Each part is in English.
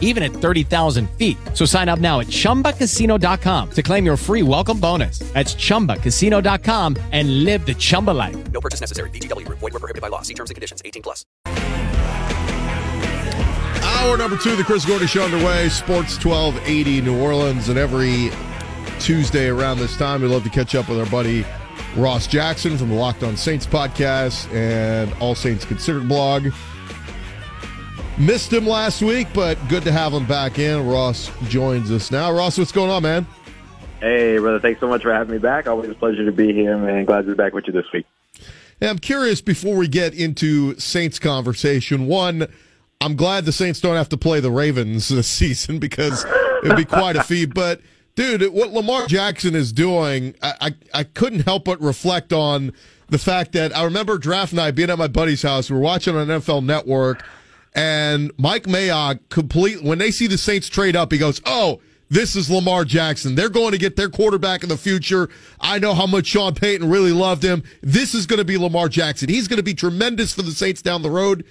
even at 30,000 feet. So sign up now at chumbacasino.com to claim your free welcome bonus. That's chumbacasino.com and live the Chumba life. No purchase necessary. VGW Group. Void were prohibited by law. See terms and conditions. 18 plus. Hour number two, the Chris Gordy Show underway. Sports 1280 New Orleans. And every Tuesday around this time, we love to catch up with our buddy Ross Jackson from the Locked On Saints podcast and All Saints Considered blog. Missed him last week, but good to have him back in. Ross joins us now. Ross, what's going on, man? Hey, brother. Thanks so much for having me back. Always a pleasure to be here, man. Glad to be back with you this week. Hey, I'm curious before we get into Saints conversation. One, I'm glad the Saints don't have to play the Ravens this season because it'd be quite a feat. But dude, what Lamar Jackson is doing, I, I, I couldn't help but reflect on the fact that I remember draft night being at my buddy's house. We were watching on NFL Network, and Mike Mayock complete when they see the Saints trade up, he goes, "Oh." This is Lamar Jackson. They're going to get their quarterback in the future. I know how much Sean Payton really loved him. This is going to be Lamar Jackson. He's going to be tremendous for the Saints down the road.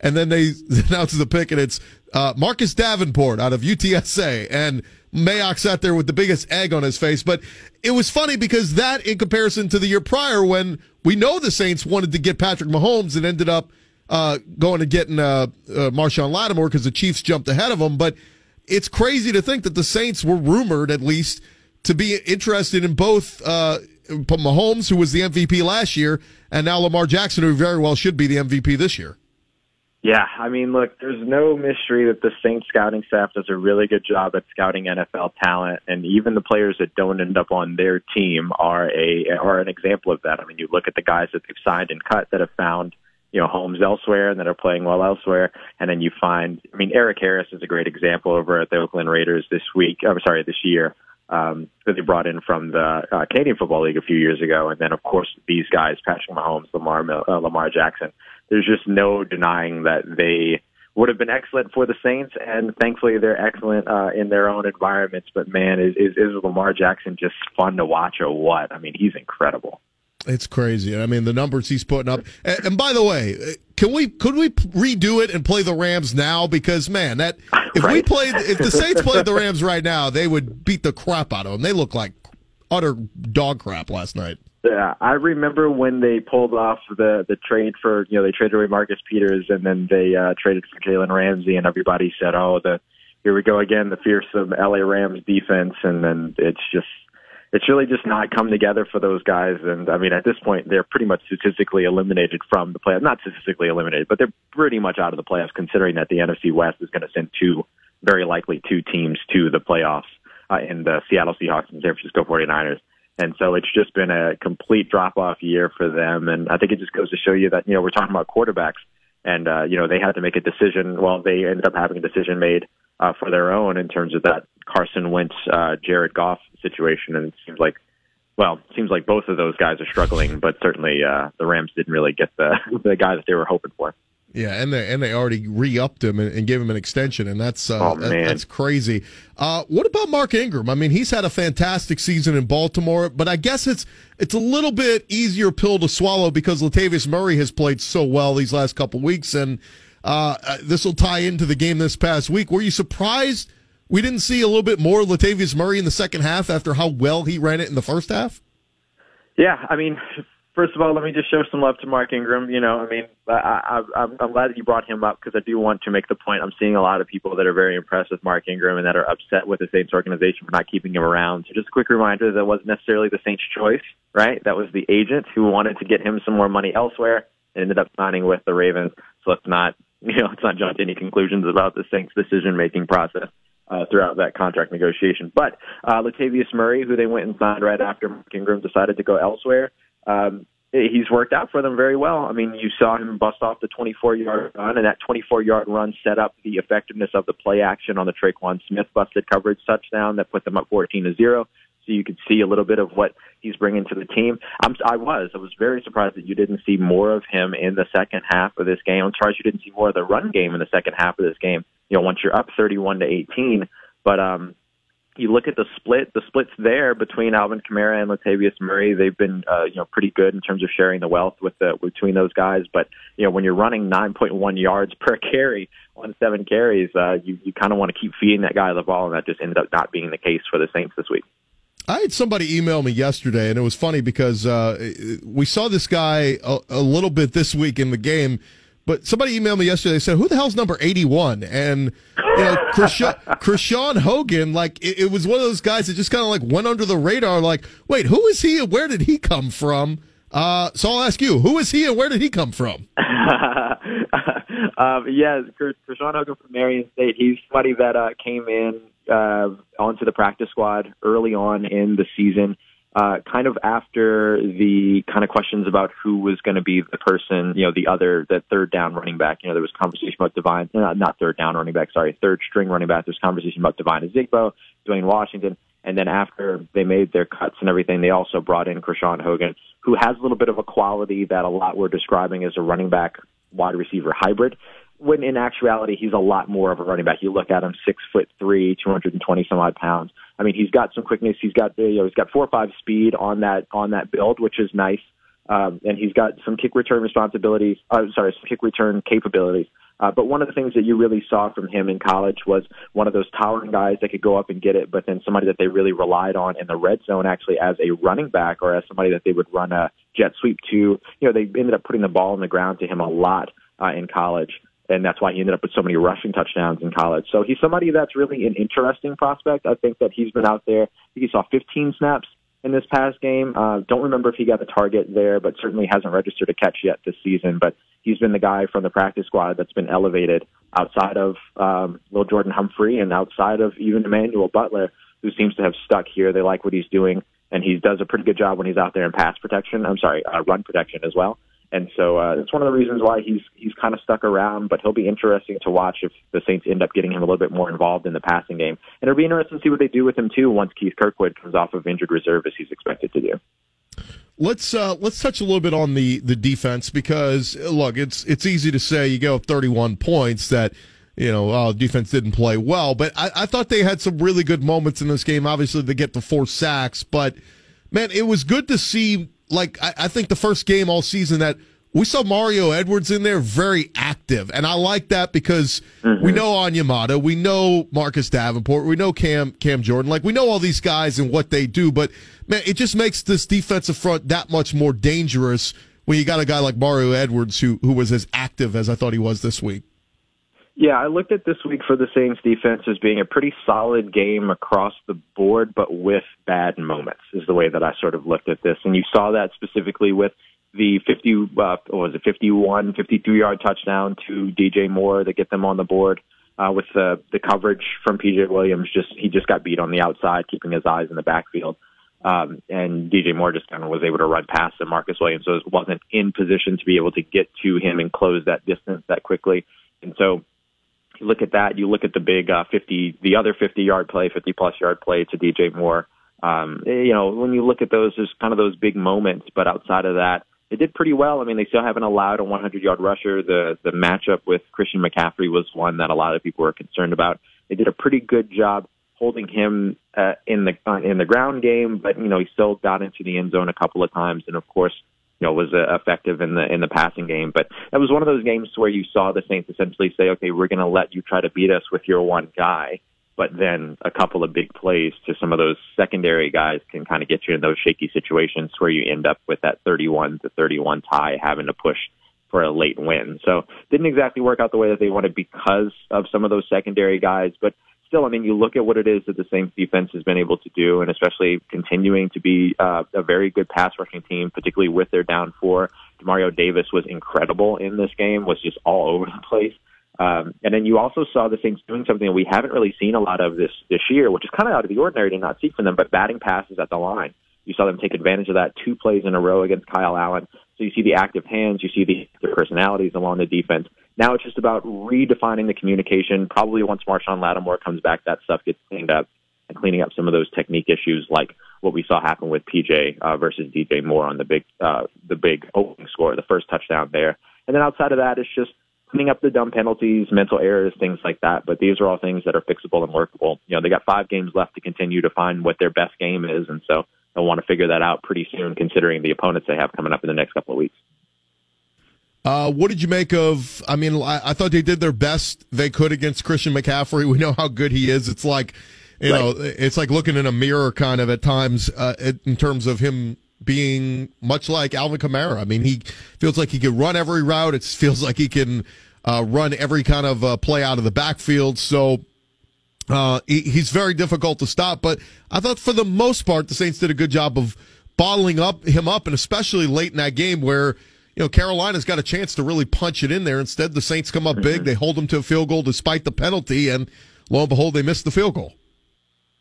And then they announce the pick, and it's uh, Marcus Davenport out of UTSA. And Mayock sat there with the biggest egg on his face. But it was funny because that, in comparison to the year prior, when we know the Saints wanted to get Patrick Mahomes and ended up uh, going and getting uh, uh, Marshon Lattimore because the Chiefs jumped ahead of them. But it's crazy to think that the Saints were rumored, at least, to be interested in both uh, Mahomes, who was the MVP last year, and now Lamar Jackson, who very well should be the MVP this year. Yeah, I mean, look, there's no mystery that the Saints scouting staff does a really good job at scouting NFL talent, and even the players that don't end up on their team are a are an example of that. I mean, you look at the guys that they've signed and cut that have found you know homes elsewhere and that are playing well elsewhere, and then you find, I mean, Erik Harris is a great example over at the Oakland Raiders this week. I'm sorry, this year. Um, that they brought in from the uh, Canadian Football League a few years ago, and then of course these guys, Patrick Mahomes, Lamar uh, Lamar Jackson there's just no denying that they would have been excellent for the Saints, and thankfully they're excellent uh, in their own environments. But man, is, is is Lamar Jackson just fun to watch or what? I mean, he's incredible. It's crazy. I mean, the numbers he's putting up. And, and, by the way, can we could we redo it and play the Rams now? Because man, that if right. we played if the Saints played the Rams right now, they would beat the crap out of them. They look like utter dog crap last night. Yeah, I remember when they pulled off the the trade for you know they traded away Marcus Peters and then they uh, traded for Jalen Ramsey and everybody said oh the here we go again the fearsome LA Rams defense and then it's just it's really just not come together for those guys and I mean at this point they're pretty much statistically eliminated from the playoffs not statistically eliminated but they're pretty much out of the playoffs considering that the NFC West is going to send two very likely two teams to the playoffs uh, in the Seattle Seahawks and San Francisco 49ers and so it's just been a complete drop off year for them. And I think it just goes to show you that, you know, we're talking about quarterbacks and, uh, you know, they had to make a decision. Well, they ended up having a decision made uh, for their own in terms of that Carson Wentz, uh, Jared Goff situation. And it seems like, well, it seems like both of those guys are struggling, but certainly uh, the Rams didn't really get the the guy that they were hoping for. Yeah, and they and they already re-upped him and, and gave him an extension, and that's uh, oh, that, that's crazy. Uh, what about Mark Ingram? I mean, he's had a fantastic season in Baltimore, but I guess it's it's a little bit easier pill to swallow because Latavius Murray has played so well these last couple weeks, and uh, uh this will tie into the game this past week. Were you surprised we didn't see a little bit more Latavius Murray in the second half after how well he ran it in the first half? Yeah, I mean, first of all, let me just show some love to Mark Ingram. You know, I mean, I, I, I'm glad that you brought him up because I do want to make the point. I'm seeing a lot of people that are very impressed with Mark Ingram and that are upset with the Saints organization for not keeping him around. So just a quick reminder that wasn't necessarily the Saints' choice, right? That was the agent who wanted to get him some more money elsewhere and ended up signing with the Ravens. So let's not, you know, let's not jump to any conclusions about the Saints' decision-making process. Uh, throughout that contract negotiation. But uh, Latavius Murray, who they went and signed right after Mark Ingram decided to go elsewhere, um, he's worked out for them very well. I mean, you saw him bust off the 24 yard run, and that 24 yard run set up the effectiveness of the play action on the Tre'Quan Smith busted coverage touchdown that put them up 14 to zero. So so you could see a little bit of what he's bringing to the team. I'm, I was, I was very surprised that you didn't see more of him in the second half of this game. I'm surprised you didn't see more of the run game in the second half of this game. You know, once you're up 31 to 18, but um, you look at the split, the split's there between Alvin Kamara and Latavius Murray. They've been, uh, you know, pretty good in terms of sharing the wealth with the between those guys. But you know, when you're running 9.1 yards per carry on seven carries, uh, you you kind of want to keep feeding that guy the ball, and that just ended up not being the case for the Saints this week. I had somebody email me yesterday, and it was funny because uh, we saw this guy a, a little bit this week in the game but somebody emailed me yesterday. They said, "Who the hell's number eighty-one?" And you know, Krishawn Hogan, like it, it, was one of those guys that just kind of like went under the radar. Like, wait, who is he? And where did he come from? Uh, so I'll ask you, who is he and where did he come from? um, yeah, Krishawn Hogan from Marion State. He's somebody that uh, came in uh, onto the practice squad early on in the season uh, kind of after the kind of questions about who was going to be the person, you know, the other, the third down running back. You know, there was conversation about Devine, uh, not third down running back, sorry, third string running back. There's conversation about Devine Ozigbo, Dwayne Washington. And then after they made their cuts and everything, they also brought in Krishawn Hogan, who has a little bit of a quality that a lot were describing as a running back wide receiver hybrid when in actuality he's a lot more of a running back. You look at him, six foot three, two hundred and twenty some odd pounds. I mean, he's got some quickness. He's got you know he's got four or five speed on that on that build, which is nice. Um, and he's got some kick return responsibilities. Uh, sorry, some kick return capabilities. Uh, but one of the things that you really saw from him in college was one of those towering guys that could go up and get it, but then somebody that they really relied on in the red zone actually as a running back or as somebody that they would run a jet sweep to. You know, they ended up putting the ball on the ground to him a lot uh, in college and that's why he ended up with so many rushing touchdowns in college. So he's somebody that's really an interesting prospect. I think that he's been out there. He saw 15 snaps in this past game. Uh, don't remember if he got the target there, but certainly hasn't registered a catch yet this season. But he's been the guy from the practice squad that's been elevated outside of um, Lil Jordan Humphrey and outside of even Emmanuel Butler, who seems to have stuck here. They like what he's doing, and he does a pretty good job when he's out there in pass protection. I'm sorry, uh, run protection as well. And so uh, it's one of the reasons why he's he's kind of stuck around. But he'll be interesting to watch if the Saints end up getting him a little bit more involved in the passing game. And it'll be interesting to see what they do with him too once Keith Kirkwood comes off of injured reserve, as he's expected to do. Let's uh, let's touch a little bit on the the defense because look, it's it's easy to say you go 31 points that you know, uh, defense didn't play well, but I, I thought they had some really good moments in this game. Obviously, they get the four sacks, but man, it was good to see like I, I think the first game all season that we saw Mario Edwards in there very active. And I like that because mm-hmm. we know Onyemata, we know Marcus Davenport, we know Cam Cam Jordan. Like we know all these guys and what they do, but man, it just makes this defensive front that much more dangerous when you got a guy like Mario Edwards who who was as active as I thought he was this week. Yeah, I looked at this week for the Saints defense as being a pretty solid game across the board, but with bad moments is the way that I sort of looked at this. And you saw that specifically with the 50, uh, what was it, 51, 52 yard touchdown to DJ Moore to get them on the board. Uh, with the the coverage from PJ Williams, just he just got beat on the outside, keeping his eyes in the backfield. Um, and DJ Moore just kind of was able to run past the Marcus Williams, so wasn't in position to be able to get to him and close that distance that quickly. And so look at that, you look at the big uh, 50, the other 50 yard play, 50 plus yard play to DJ Moore. Um, you know, when you look at those, there's kind of those big moments, but outside of that, they did pretty well. I mean, they still haven't allowed a 100 yard rusher. The the matchup with Christian McCaffrey was one that a lot of people were concerned about. They did a pretty good job holding him uh, in the uh, in the ground game, but you know he still got into the end zone a couple of times, and of course you know was uh, effective in the in the passing game. But that was one of those games where you saw the Saints essentially say, "Okay, we're going to let you try to beat us with your one guy." But then a couple of big plays to some of those secondary guys can kind of get you in those shaky situations where you end up with that 31 to 31 tie, having to push for a late win. So didn't exactly work out the way that they wanted because of some of those secondary guys, but still, I mean, you look at what it is that the Saints defense has been able to do, and especially continuing to be uh, a very good pass rushing team, particularly with their down four. Demario Davis was incredible in this game, was just all over the place. Um, and then you also saw the Saints doing something that we haven't really seen a lot of this this year, which is kind of out of the ordinary to not see from them, but batting passes at the line. You saw them take advantage of that two plays in a row against Kyle Allen. So you see the active hands, you see the, the personalities along the defense. Now it's just about redefining the communication. Probably once Marshon Lattimore comes back, that stuff gets cleaned up. and cleaning up some of those technique issues like what we saw happen with PJ uh, versus DJ Moore on the big uh, the big opening score, the first touchdown there. And then outside of that, it's just cleaning up the dumb penalties, mental errors, things like that. But these are all things that are fixable and workable. You know, they got five games left to continue to find what their best game is, and so they'll want to figure that out pretty soon, considering the opponents they have coming up in the next couple of weeks. Uh, what did you make of? I mean, I, I, thought they did their best they could against Christian McCaffrey. We know how good he is. It's like, you right. know, it's like looking in a mirror kind of at times uh, in terms of him being much like Alvin Kamara. I mean, he feels like he can run every route. It feels like he can uh, run every kind of uh, play out of the backfield. So uh, he, he's very difficult to stop. But I thought for the most part, the Saints did a good job of bottling up him up, and especially late in that game where you know, Carolina's got a chance to really punch it in there. Instead, the Saints come up mm-hmm. big. They hold them to a field goal despite the penalty, and lo and behold, they miss the field goal.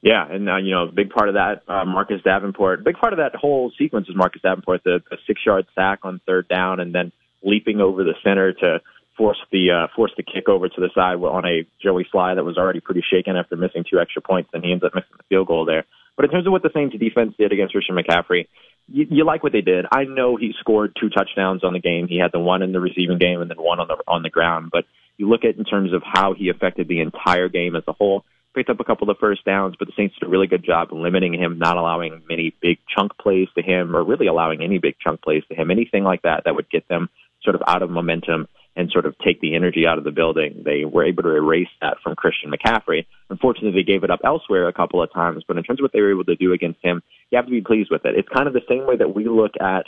Yeah, and uh, you know, a big part of that, uh, Marcus Davenport. Big part of that whole sequence is Marcus Davenport, the, the six-yard sack on third down, and then leaping over the center to force the uh, force the kick over to the side on a Joey Slye that was already pretty shaken after missing two extra points, and he ends up missing the field goal there. But in terms of what the Saints defense did against Christian McCaffrey, you, you like what they did. I know he scored two touchdowns on the game. He had the one in the receiving game and then one on the on the ground. But you look at in terms of how he affected the entire game as a whole. Picked up a couple of first downs, but the Saints did a really good job limiting him, not allowing many big chunk plays to him, or really allowing any big chunk plays to him. Anything like that that would get them sort of out of momentum and sort of take the energy out of the building. They were able to erase that from Christian McCaffrey. Unfortunately, they gave it up elsewhere a couple of times, but in terms of what they were able to do against him, you have to be pleased with it. It's kind of the same way that we look at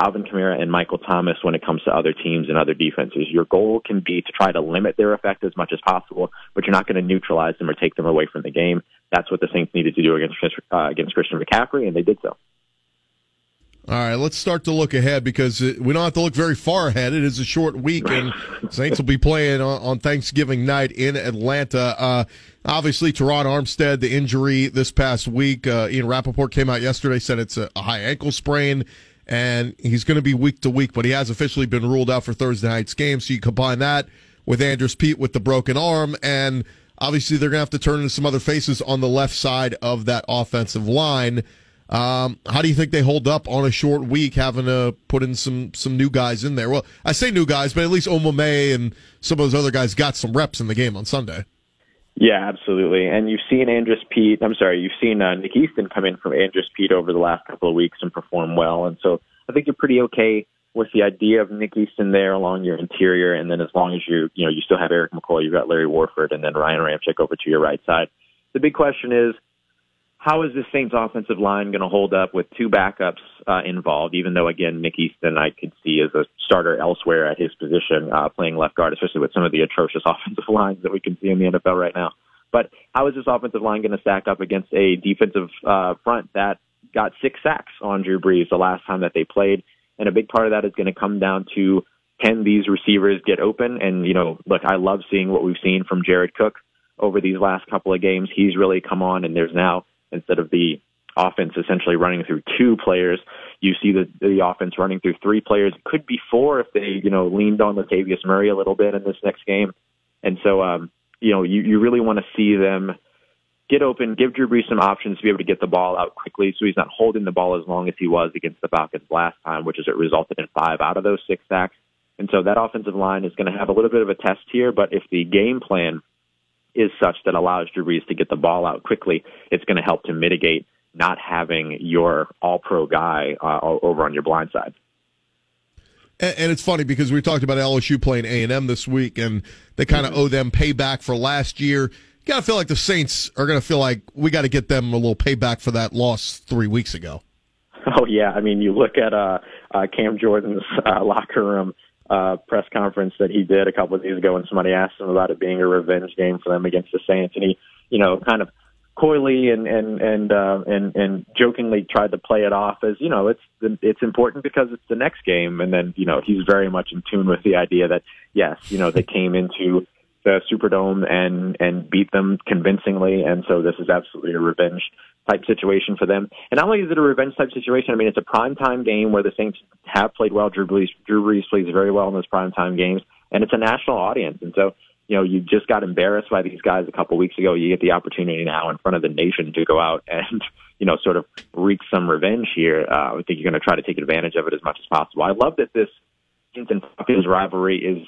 Alvin Kamara and Michael Thomas when it comes to other teams and other defenses. Your goal can be to try to limit their effect as much as possible, but you're not going to neutralize them or take them away from the game. That's what the Saints needed to do against uh, against Christian McCaffrey, and they did so. All right, let's start to look ahead because we don't have to look very far ahead. It is a short week, and Saints will be playing on, Thanksgiving night in Atlanta. Uh, obviously, Terron Armstead, the injury this past week. Uh, Ian Rapoport came out yesterday, said it's a, high ankle sprain, and he's going to be week to week, but he has officially been ruled out for Thursday night's game. So you combine that with Andrus Peat with the broken arm, and obviously they're going to have to turn into some other faces on the left side of that offensive line. Um, how do you think they hold up on a short week, having to put in some some new guys in there? Well, I say new guys, but at least Omameh and some of those other guys got some reps in the game on Sunday. Yeah, absolutely. And you've seen Andrus Peat. I'm sorry, you've seen uh, Nick Easton come in from Andrus Peat over the last couple of weeks and perform well. And so I think you're pretty okay with the idea of Nick Easton there along your interior. And then as long as you you know you still have Erik McCoy, you've got Larry Warford, and then Ryan Ramczyk over to your right side. The big question is how is this Saints offensive line going to hold up with two backups uh, involved? Even though, again, Nick Easton I could see as a starter elsewhere at his position, uh, playing left guard, especially with some of the atrocious offensive lines that we can see in the NFL right now. But how is this offensive line going to stack up against a defensive uh, front that got six sacks on Drew Brees the last time that they played? And a big part of that is going to come down to can these receivers get open? And you know, look, I love seeing what we've seen from Jared Cook over these last couple of games. He's really come on, and there's now instead of the offense essentially running through two players. You see the the offense running through three players. It could be four if they you know leaned on Latavius Murray a little bit in this next game. And so um, you know you you really want to see them get open, give Drew Brees some options to be able to get the ball out quickly, so he's not holding the ball as long as he was against the Falcons last time, which is it resulted in five out of those six sacks. And so that offensive line is going to have a little bit of a test here, but if the game plan is such that allows Drew Brees to get the ball out quickly, it's going to help to mitigate not having your all pro guy uh, over on your blind side. And, and, it's funny because we talked about LSU playing A and M this week, and they kind of mm-hmm. owe them payback for last year. You got to feel like the Saints are going to feel like we got to get them a little payback for that loss three weeks ago. Oh yeah, I mean you look at uh, uh, Cam Jordan's uh, locker room uh, press conference that he did a couple of days ago when somebody asked him about it being a revenge game for them against the Saints, and he, you know, kind of coyly and and and uh, and and jokingly tried to play it off as you know it's it's important because it's the next game, and then you know he's very much in tune with the idea that yes, you know they came into the Superdome and and beat them convincingly, and so this is absolutely a revenge type situation for them. And not only is it a revenge type situation, I mean it's a prime time game where the Saints have played well. Drew Brees, Drew Brees plays very well in those prime time games, and it's a national audience, and so you know, you just got embarrassed by these guys a couple weeks ago. You get the opportunity now in front of the nation to go out and, you know, sort of wreak some revenge here. Uh, I think you're going to try to take advantage of it as much as possible. I love that this Saints and Falcons rivalry is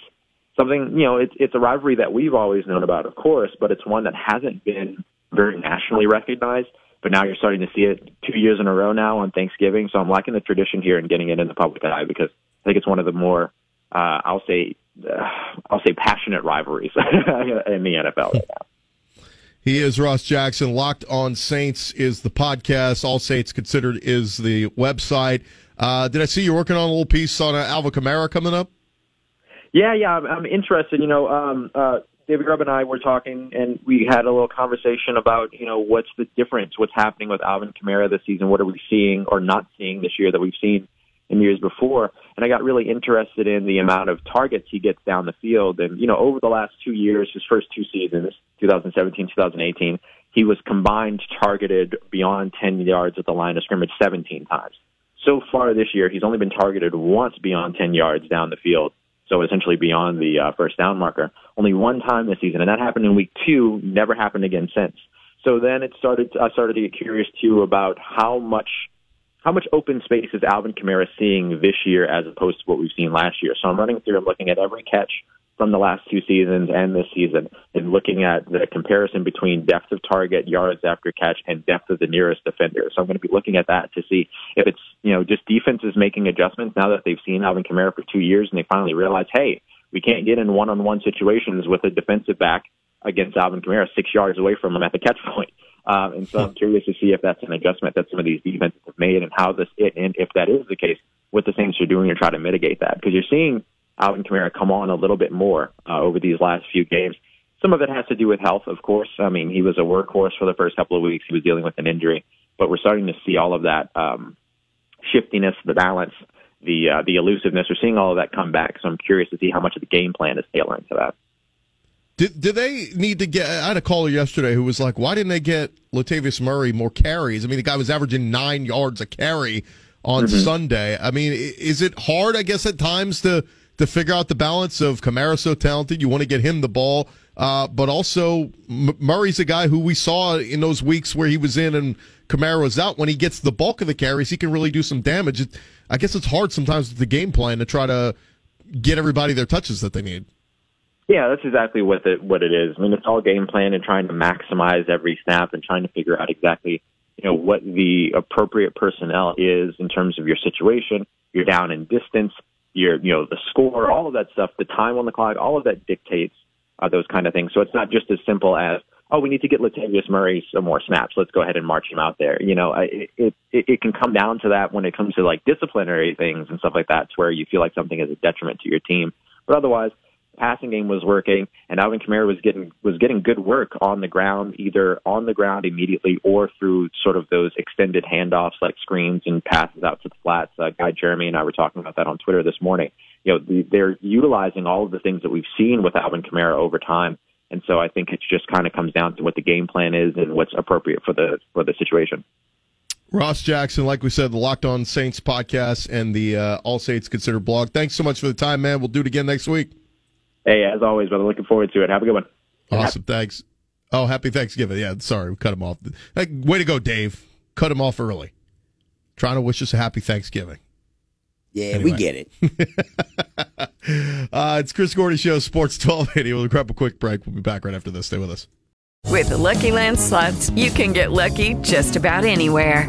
something, you know, it's, it's a rivalry that we've always known about, of course, but it's one that hasn't been very nationally recognized. But now you're starting to see it two years in a row now on Thanksgiving. So I'm liking the tradition here and getting it in the public eye because I think it's one of the more, uh, I'll say, uh, I'll say passionate rivalries in the NFL right now. He is Ross Jackson. Locked on Saints is the podcast. All Saints Considered is the website. Uh, did I see you working on a little piece on uh, Kamara coming up? Yeah, yeah, I'm, I'm interested. You know, um, uh, David Grubb and I were talking, and we had a little conversation about, you know, what's the difference? What's happening with Alvin Kamara this season? What are we seeing or not seeing this year that we've seen in years before? And I got really interested in the amount of targets he gets down the field. And, you know, over the last two years, his first two seasons, 2017, 2018, he was combined targeted beyond 10 yards at the line of scrimmage 17 times. So far this year, he's only been targeted once beyond 10 yards down the field so essentially beyond the uh, first down marker. Only one time this season, and that happened in week two. Never happened again since. So then it started. I started to get curious too about how much how much open space is Alvin Kamara seeing this year as opposed to what we've seen last year. So I'm running through. I'm looking at every catch from the last two seasons and this season, and looking at the comparison between depth of target, yards after catch, and depth of the nearest defender. So I'm going to be looking at that to see if it's you know just defenses making adjustments now that they've seen Alvin Kamara for two years and they finally realize, hey, we can't get in one-on-one situations with a defensive back against Alvin Kamara six yards away from him at the catch point. Um, and so I'm curious to see if that's an adjustment that some of these defenses have made and how this, and if that is the case, what the Saints are doing to try to mitigate that. Because you're seeing Alvin Kamara come on a little bit more uh, over these last few games. Some of it has to do with health, of course. I mean, he was a workhorse for the first couple of weeks. He was dealing with an injury, but we're starting to see all of that um, shiftiness, the balance, the uh, the elusiveness. We're seeing all of that come back. So I'm curious to see how much of the game plan is tailoring to that. Did, do they need to get? I had a caller yesterday who was like, "Why didn't they get Latavius Murray more carries?" I mean, the guy was averaging nine yards a carry on mm-hmm. Sunday. I mean, is it hard? I guess at times to to figure out the balance of Kamara so talented. You want to get him the ball, uh, but also M- Murray's a guy who we saw in those weeks where he was in and Kamara was out. When he gets the bulk of the carries, he can really do some damage. It, I guess it's hard sometimes with the game plan to try to get everybody their touches that they need. Yeah, that's exactly what it what it is. I mean, it's all game plan and trying to maximize every snap and trying to figure out exactly you know what the appropriate personnel is in terms of your situation. You're down in distance your you know the score, all of that stuff, the time on the clock, all of that dictates uh, those kind of things. So it's not just as simple as oh we need to get Latavius Murray some more snaps. Let's go ahead and march him out there. You know, it it it can come down to that when it comes to like disciplinary things and stuff like that, to where you feel like something is a detriment to your team. But otherwise, passing game was working, and Alvin Kamara was getting was getting good work on the ground, either on the ground immediately or through sort of those extended handoffs like screens and passes out to the flats. Uh, Guy Jeremy and I were talking about that on Twitter this morning. You know, they're utilizing all of the things that we've seen with Alvin Kamara over time. And so I think it just kind of comes down to what the game plan is and what's appropriate for the for the situation. Ross Jackson, like we said, the Locked On Saints podcast and the uh, All Saints Considered blog. Thanks so much for the time, man. We'll do it again next week. Hey, as always, brother, looking forward to it. Have a good one. Awesome. Thanks. Oh, happy Thanksgiving. Yeah, sorry, we cut him off. Hey, way to go, Dave. Cut him off early. Trying to wish us a happy Thanksgiving. Yeah, anyway. we get it. uh, it's Chris Gordy Show, Sports 1280. We'll grab a quick break. We'll be back right after this. Stay with us. With the Lucky Land slots, you can get lucky just about anywhere.